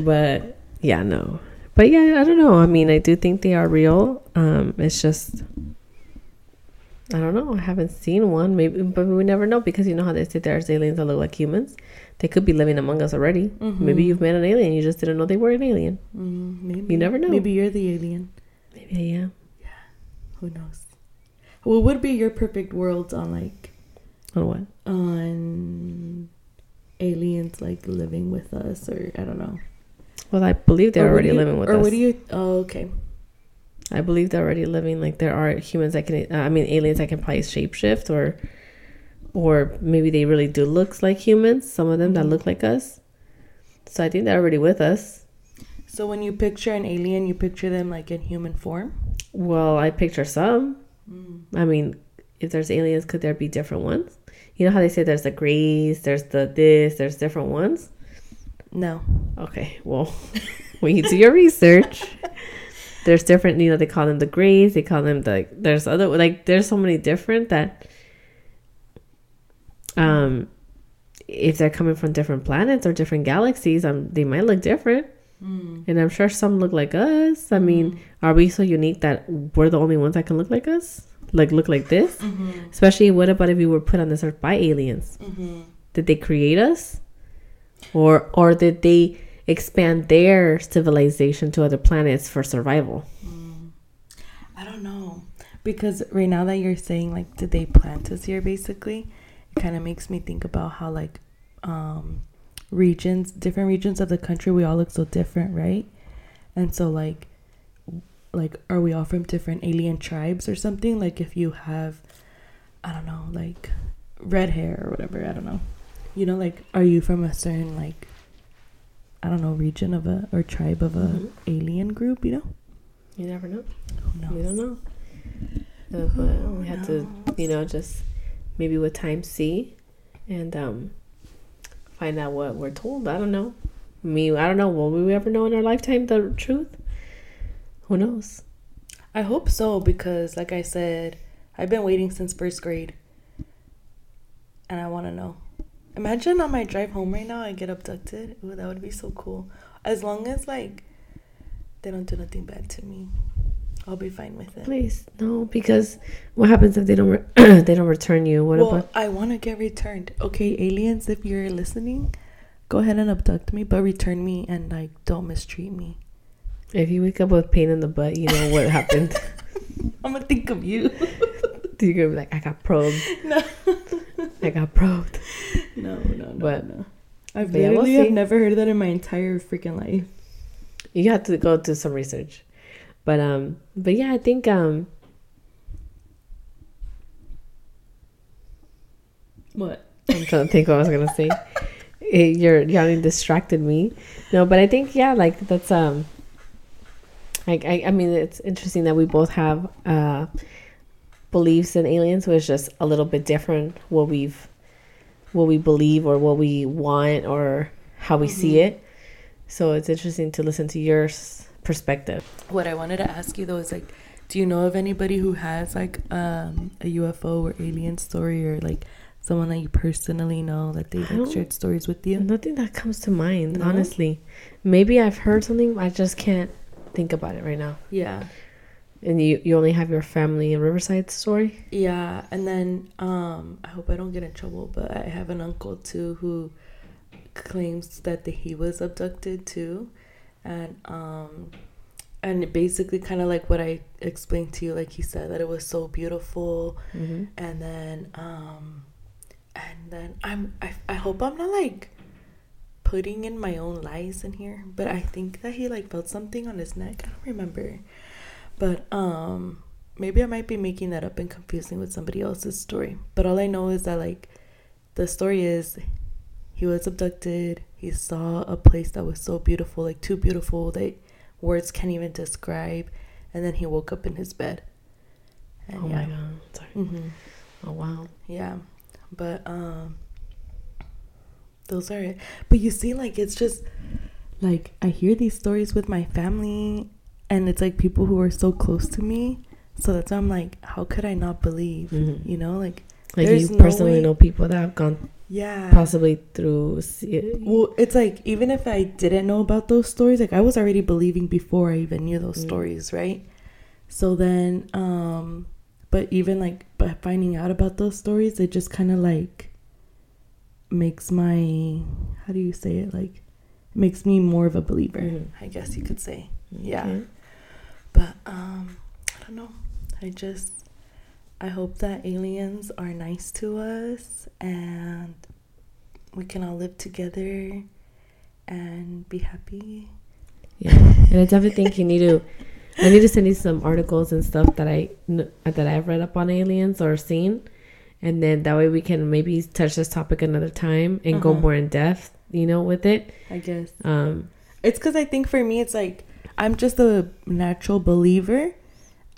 but yeah, no. But yeah, I don't know. I mean, I do think they are real. Um, it's just. I don't know. I haven't seen one. Maybe, but we never know because you know how they say there's aliens that look like humans. They could be living among us already. Mm-hmm. Maybe you've met an alien. You just didn't know they were an alien. Mm, maybe you never know. Maybe you're the alien. Maybe I am. Who knows? What would be your perfect world on like on what? On aliens like living with us or I don't know. Well, I believe they're already you, living with or us. Or what do you Oh, okay. I believe they're already living like there are humans that can uh, I mean aliens that can probably shapeshift or or maybe they really do look like humans, some of them that mm-hmm. look like us. So I think they're already with us. So when you picture an alien, you picture them like in human form? Well, I picture some. Mm. I mean, if there's aliens, could there be different ones? You know how they say there's the grays, there's the this, there's different ones? No. Okay, well, when you do your research, there's different, you know, they call them the grays, they call them the, there's other, like, there's so many different that, um, if they're coming from different planets or different galaxies, um, they might look different. Mm. And I'm sure some look like us. I mean, are we so unique that we're the only ones that can look like us? Like look like this? Mm-hmm. Especially what about if we were put on this earth by aliens? Mm-hmm. Did they create us? Or or did they expand their civilization to other planets for survival? I don't know. Because right now that you're saying like did they plant us here basically, it kind of makes me think about how like um regions, different regions of the country we all look so different, right? And so like like are we all from different alien tribes or something? Like if you have I don't know, like red hair or whatever, I don't know. You know like are you from a certain like I don't know, region of a or tribe of a Mhm. alien group, you know? You never know. Who knows? We don't know. Uh, but we had to, you know, just maybe with time see and um, find out what we're told. I don't know. Me, I don't know. Will we ever know in our lifetime the truth? Who knows? I hope so because, like I said, I've been waiting since first grade, and I want to know. Imagine on my drive home right now, I get abducted. Ooh, that would be so cool. As long as like they don't do nothing bad to me, I'll be fine with it. Please, no, because what happens if they don't re- they don't return you? What well, about I want to get returned. Okay, aliens, if you're listening, go ahead and abduct me, but return me and like don't mistreat me. if you wake up with pain in the butt? You know what happened. I'm gonna think of you. You're gonna be like, I got probed. no, I got probed. no, no, no, But- no. I've but yeah, we'll have never heard that in my entire freaking life. you have to go do some research but um but yeah i think um What? i'm trying to think what i was gonna say. Eh, you're you distracted me. No but i think yeah like that's um like I, I mean it's interesting that we both have uh beliefs in aliens which is just a little bit different what we've what we believe or what we want or how we see it. So it's interesting to listen to your s- perspective What I wanted to ask you though is like, do you know of anybody who has like um, a UFO or alien story or like someone that you personally know that they like shared stories with you? Nothing that comes to mind, No? honestly. Maybe I've heard something, but I just can't think about it right now. Yeah. And you, you only have your family in Riverside story? Yeah, and then um I hope I don't get in trouble, but I have an uncle too who claims that the, he was abducted too. And um and basically kind of like what I explained to you like he said that it was so beautiful. Mm-hmm. and then um and then i'm I, I hope i'm not like putting in my own lies in here but i think that he like felt something on his neck. I don't remember. But um maybe i might be making that up and confusing with somebody else's story. But all i know is that like the story is he was abducted he saw a place that was so beautiful like too beautiful that words can't even describe and then he woke up in his bed and Oh yeah my god. Sorry. hmm Oh wow. yeah, but um, those are it. But you see, like it's just like I hear these stories with my family, and it's like people who are so close to me. So that's why I'm like, how could I not believe? Mhm. You know, like Like There's you personally way- know people that have gone yeah. possibly through. Well, it's like even if I didn't know about those stories, like I was already believing before I even knew those Mm. stories, right? So then, um, but even like by finding out about those stories, it just kind of like makes my how do you say it like makes me more of a believer, Mhm. I guess you could say. Yeah. Okay. But um, I don't know. I just I hope that aliens are nice to us and we can all live together and be happy. Yeah, and I definitely think you need to. I need to send you some articles and stuff that I that I've read up on aliens or seen, and then that way we can maybe touch this topic another time and go Uh-huh. more in depth, you know, with it. I guess Um, it's because I think for me it's like I'm just a natural believer.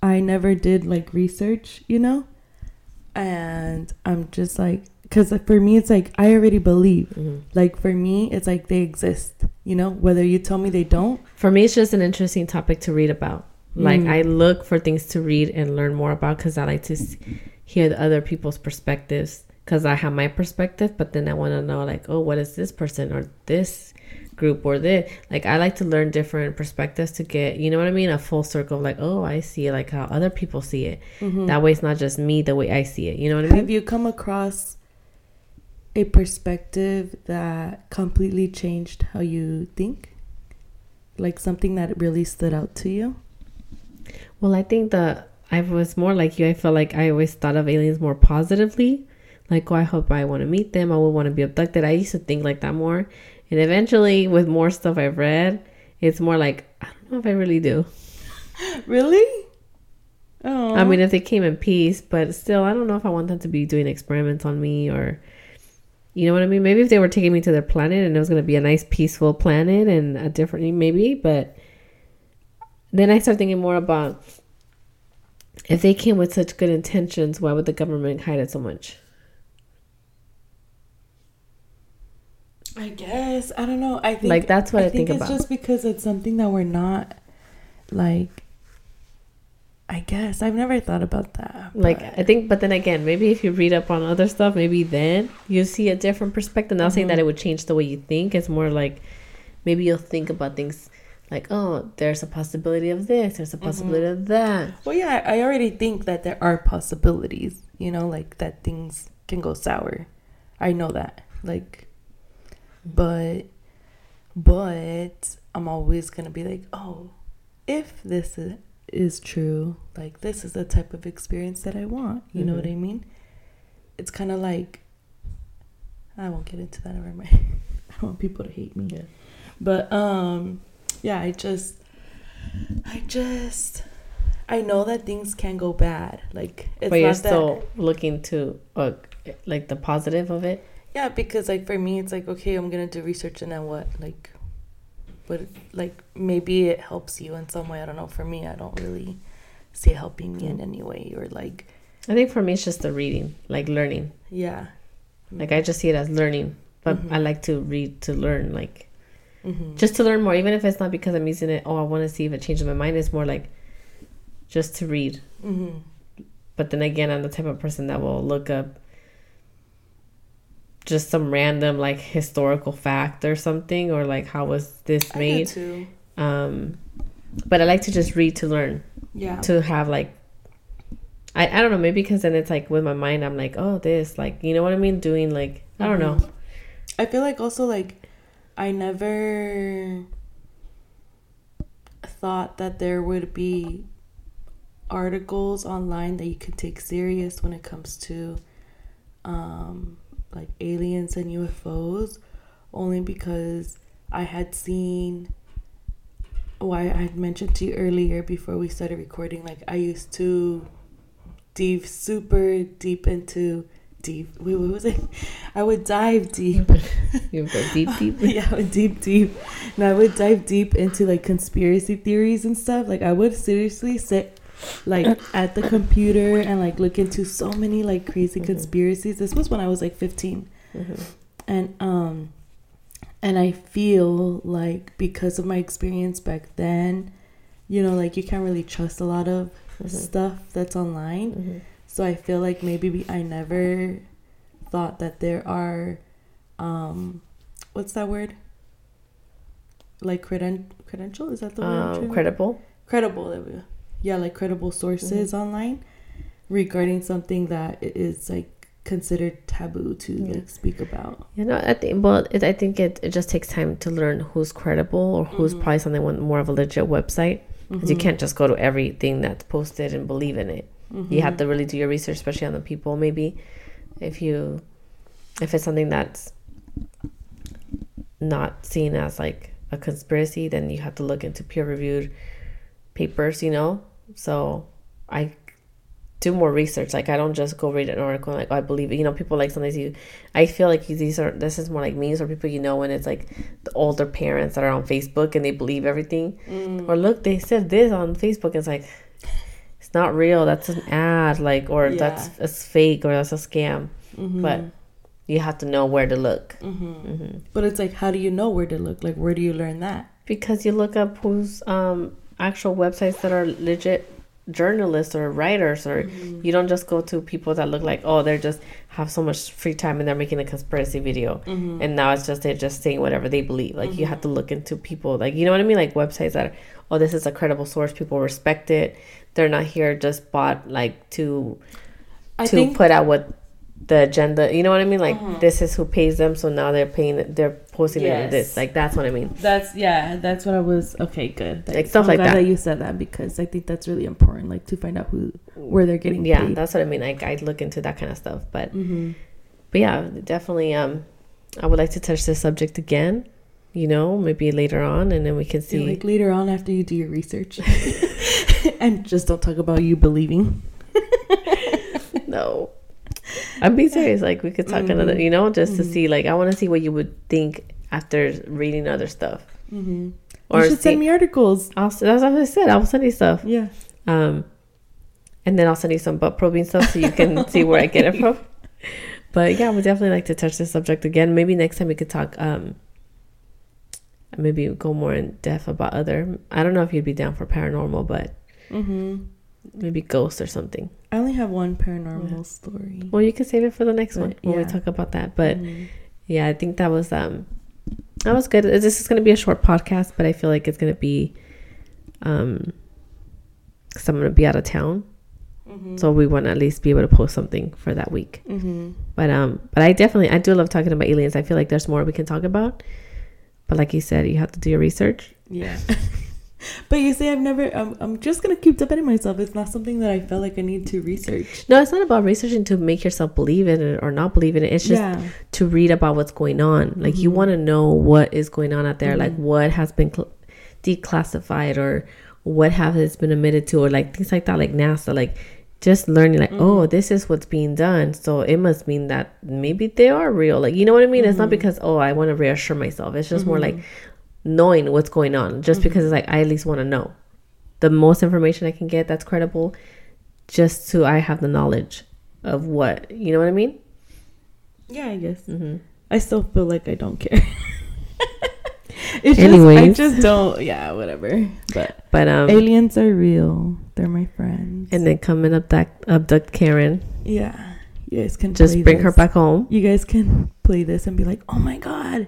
I never did like research, you know, and I'm just like because for me it's like I already believe. mhm. Like for me, it's like they exist. You know, whether you tell me they don't. For me, it's just an interesting topic to read about. Like Mm. I look for things to read and learn more about because I like to hear the other people's perspectives. because I have my perspective, but then I want to know like, oh, what is this person or this group or this? Like, I like to learn different perspectives to get, you know what I mean, a full circle. Of like, oh, I see it like how other people see it. Mm-hmm. That way, it's not just me the way I see it. You know what I mean? Have you come across a perspective that completely changed how you think? Like something that really stood out to you? Well, I think that I was more like you. I felt like I always thought of aliens more positively. Like, oh, I hope I want to meet them. I would want to be abducted. I used to think like that more. And eventually, with more stuff I've read, it's more like, I don't know if I really do. Really? Oh. I mean, if they came in peace, but still, I don't know if I want them to be doing experiments on me or, you know what I mean? Maybe if they were taking me to their planet and it was going to be a nice, peaceful planet and a different, maybe, but then I start thinking more about if they came with such good intentions, why would the government hide it so much? I guess I don't know. I think Like, that's what I think think it's about. just because it's something that we're not like. I guess I've never thought about that. Like but- I think, but then again, maybe if you read up on other stuff, maybe then you see a different perspective. Not saying that mm-hmm. it would change the way you think. It's more like maybe you'll think about things like, oh, there's a possibility of this. There's a mm-hmm. possibility of that. Well, yeah, I already think that there are possibilities, you know, like that things can go sour. I know that. Like, but, but I'm always going to be like, oh, if this is, true, like, this is the type of experience that I want. You know what I mean? It's kind of like, I won't get into that. Mind. I don't want people to hate me. Yeah. But, um, yeah, I just, I just, I know that things can go bad. Like it's but you're not that. still looking to uh, like the positive of it. Yeah, because like for me, it's like okay, I'm gonna do research and then what? Like, but like maybe it helps you in some way. I don't know. For me, I don't really see it helping me in any way or like I think for me, it's just the reading, like learning. yeah. Like I just see it as learning, but Mhm. I like to read to learn, like hmm just to learn more. Even if it's not because I'm using it. Oh, I want to see if it changes my mind. It's more like just to read. hmm But then again, I'm the type of person that will look up just some random like historical fact or something, or like how was this made. Um, but I like to just read to learn, Yeah. to have like. I, I don't know maybe because then it's like with my mind I'm like oh this like you know what I mean doing like I don't know Mhm. I feel like also like I never thought that there would be articles online that you could take serious when it comes to um like aliens and UFOs only because I had seen why I had mentioned to you earlier before we started recording like I used to dive super deep into deep wait what was it I would dive deep you go deep deep yeah, I would deep, deep. And I would dive deep into like conspiracy theories and stuff. Like I would seriously sit like at the computer and like look into so many like crazy conspiracies. This was when I was like 15. Mhm. And um and I feel like because of my experience back then, you know, like you can't really trust a lot of stuff that's online. Mhm. So I feel like maybe I never thought that there are, um, what's that word? Like creden- credential? Is that the word? Um, credible credible. There we go. Yeah, like credible sources online regarding something that is like considered taboo to Yeah. like speak about. You know, I think well, it, I think it, it just takes time to learn who's credible or who's Mhm. probably something with more of a legit website. Because you Mhm. can't just go to everything that's posted and believe in it. You have to really do your research, especially on the people. Maybe if you, if it's something that's not seen as like a conspiracy, then you have to look into peer reviewed papers. You know, so I do more research. Like I don't just go read an article like oh, I believe it. You know, people like sometimes you. I feel like these are this is more like memes or people you know when it's like the older parents that are on Facebook and they believe everything. Mm. Or look, they said this on Facebook. It's like it's not real. That's an ad. Like or that's Yeah. it's fake or that's a scam. Mhm. But you have to know where to look Mhm. hmm But it's like, how do you know where to look? Like, where do you learn that? because you look up who's um actual websites that are legit journalists or writers or Mm-hmm. you don't just go to people that look like oh they're just have so much free time and they're making a conspiracy video. Mm-hmm. and now it's just they're just saying whatever they believe. Like you have to look into people. Like you know what i mean? Like websites that are, oh this is a credible source. People respect it. They're not here just bought like to I to put out what the agenda you know what i mean like this is who pays them so now they're paying they're posting Yes. this like that's what i mean that's yeah, that's what I was okay, good. Like, stuff I'm like glad that. you said that because I think that's really important, like to find out who where they're getting yeah paid. that's what i mean like i look into that kind of stuff but mm-hmm. but yeah definitely um i would like to touch this subject again you know maybe later on and then we can see like later on after you do your research, and just don't talk about you believing. no i'm being serious like we could talk another Mm-hmm. you know just to see like i want to see what you would think after reading other stuff Mm-hmm. or you should see, send me articles. I'll, that's what i said i'll send you stuff Yeah. um and then i'll send you some butt probing stuff so you can see where i get it from but yeah, I would definitely like to touch this subject again. Maybe next time we could talk. Um, maybe go more in depth about other. I don't know if you'd be down for paranormal, but Mm-hmm. maybe ghosts or something. I only have one paranormal story. Well, you can save it for the next one But, when we talk about that. But Mhm. yeah, I think that was um, that was good. This is going to be a short podcast, but I feel like it's going to be um, because I'm going to be out of town, Mhm. so we want to at least be able to post something for that week. Mhm. But um, but I definitely I do love talking about aliens. I feel like there's more we can talk about. But like you said, you have to do your research. Yeah. but you see, I've never. I'm, I'm just gonna keep defending myself. It's not something that I felt like I need to research. No, it's not about researching to make yourself believe in it or not believe in it. It's just yeah. to read about what's going on. Like you Mhm. want to know what is going on out there, like Mhm. what has been cl- declassified or what has been admitted to, or like things like that, like NASA. Like just learning, like oh, Mhm. this is what's being done, so it must mean that maybe they are real. Like you know what I mean? It's not Mhm. because oh, I want to reassure myself. It's just more Mhm. like knowing what's going on. Just because it's like I at least want to know the most information I can get that's credible, just so I have the knowledge of what you know what I mean. Yeah, I guess. Mm-hmm. I still feel like I don't care. it's Anyways. just I just don't. Yeah, whatever. But But um, aliens are real. They're my friends. and then come and abduct abduct Karen. yeah, you guys can Just bring her back home. You guys can play this and be like, "Oh my god,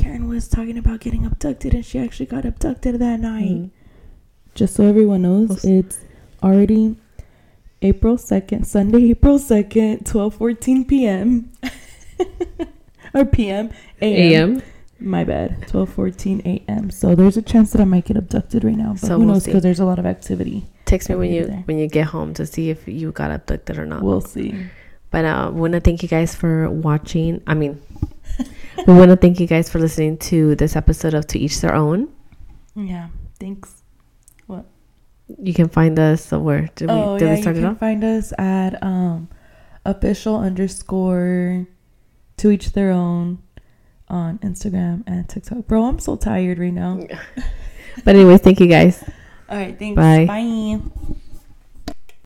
Karen was talking about getting abducted, and she actually got abducted that night." Mhm. Just so everyone knows, it's already April 2nd, Sunday, April 2nd, 12:14 p.m. or p.m. a.m. AM. My bad. 12:14 a.m. So there's a chance that I might get abducted right now, but So who we'll knows because there's a lot of activity. Text me when you there. when you get home to see if you got abducted or not. We'll see. But uh, want to thank you guys for watching. I mean, we want to thank you guys for listening to this episode of To Each Their Own. Yeah. Thanks. What? You can find us. So where did we oh did yeah, we start you it can off? find us at um official underscore to each their own on Instagram and TikTok. Bro, I'm so tired right now. But anyways, thank you guys. All right, thanks. Bye. Bye.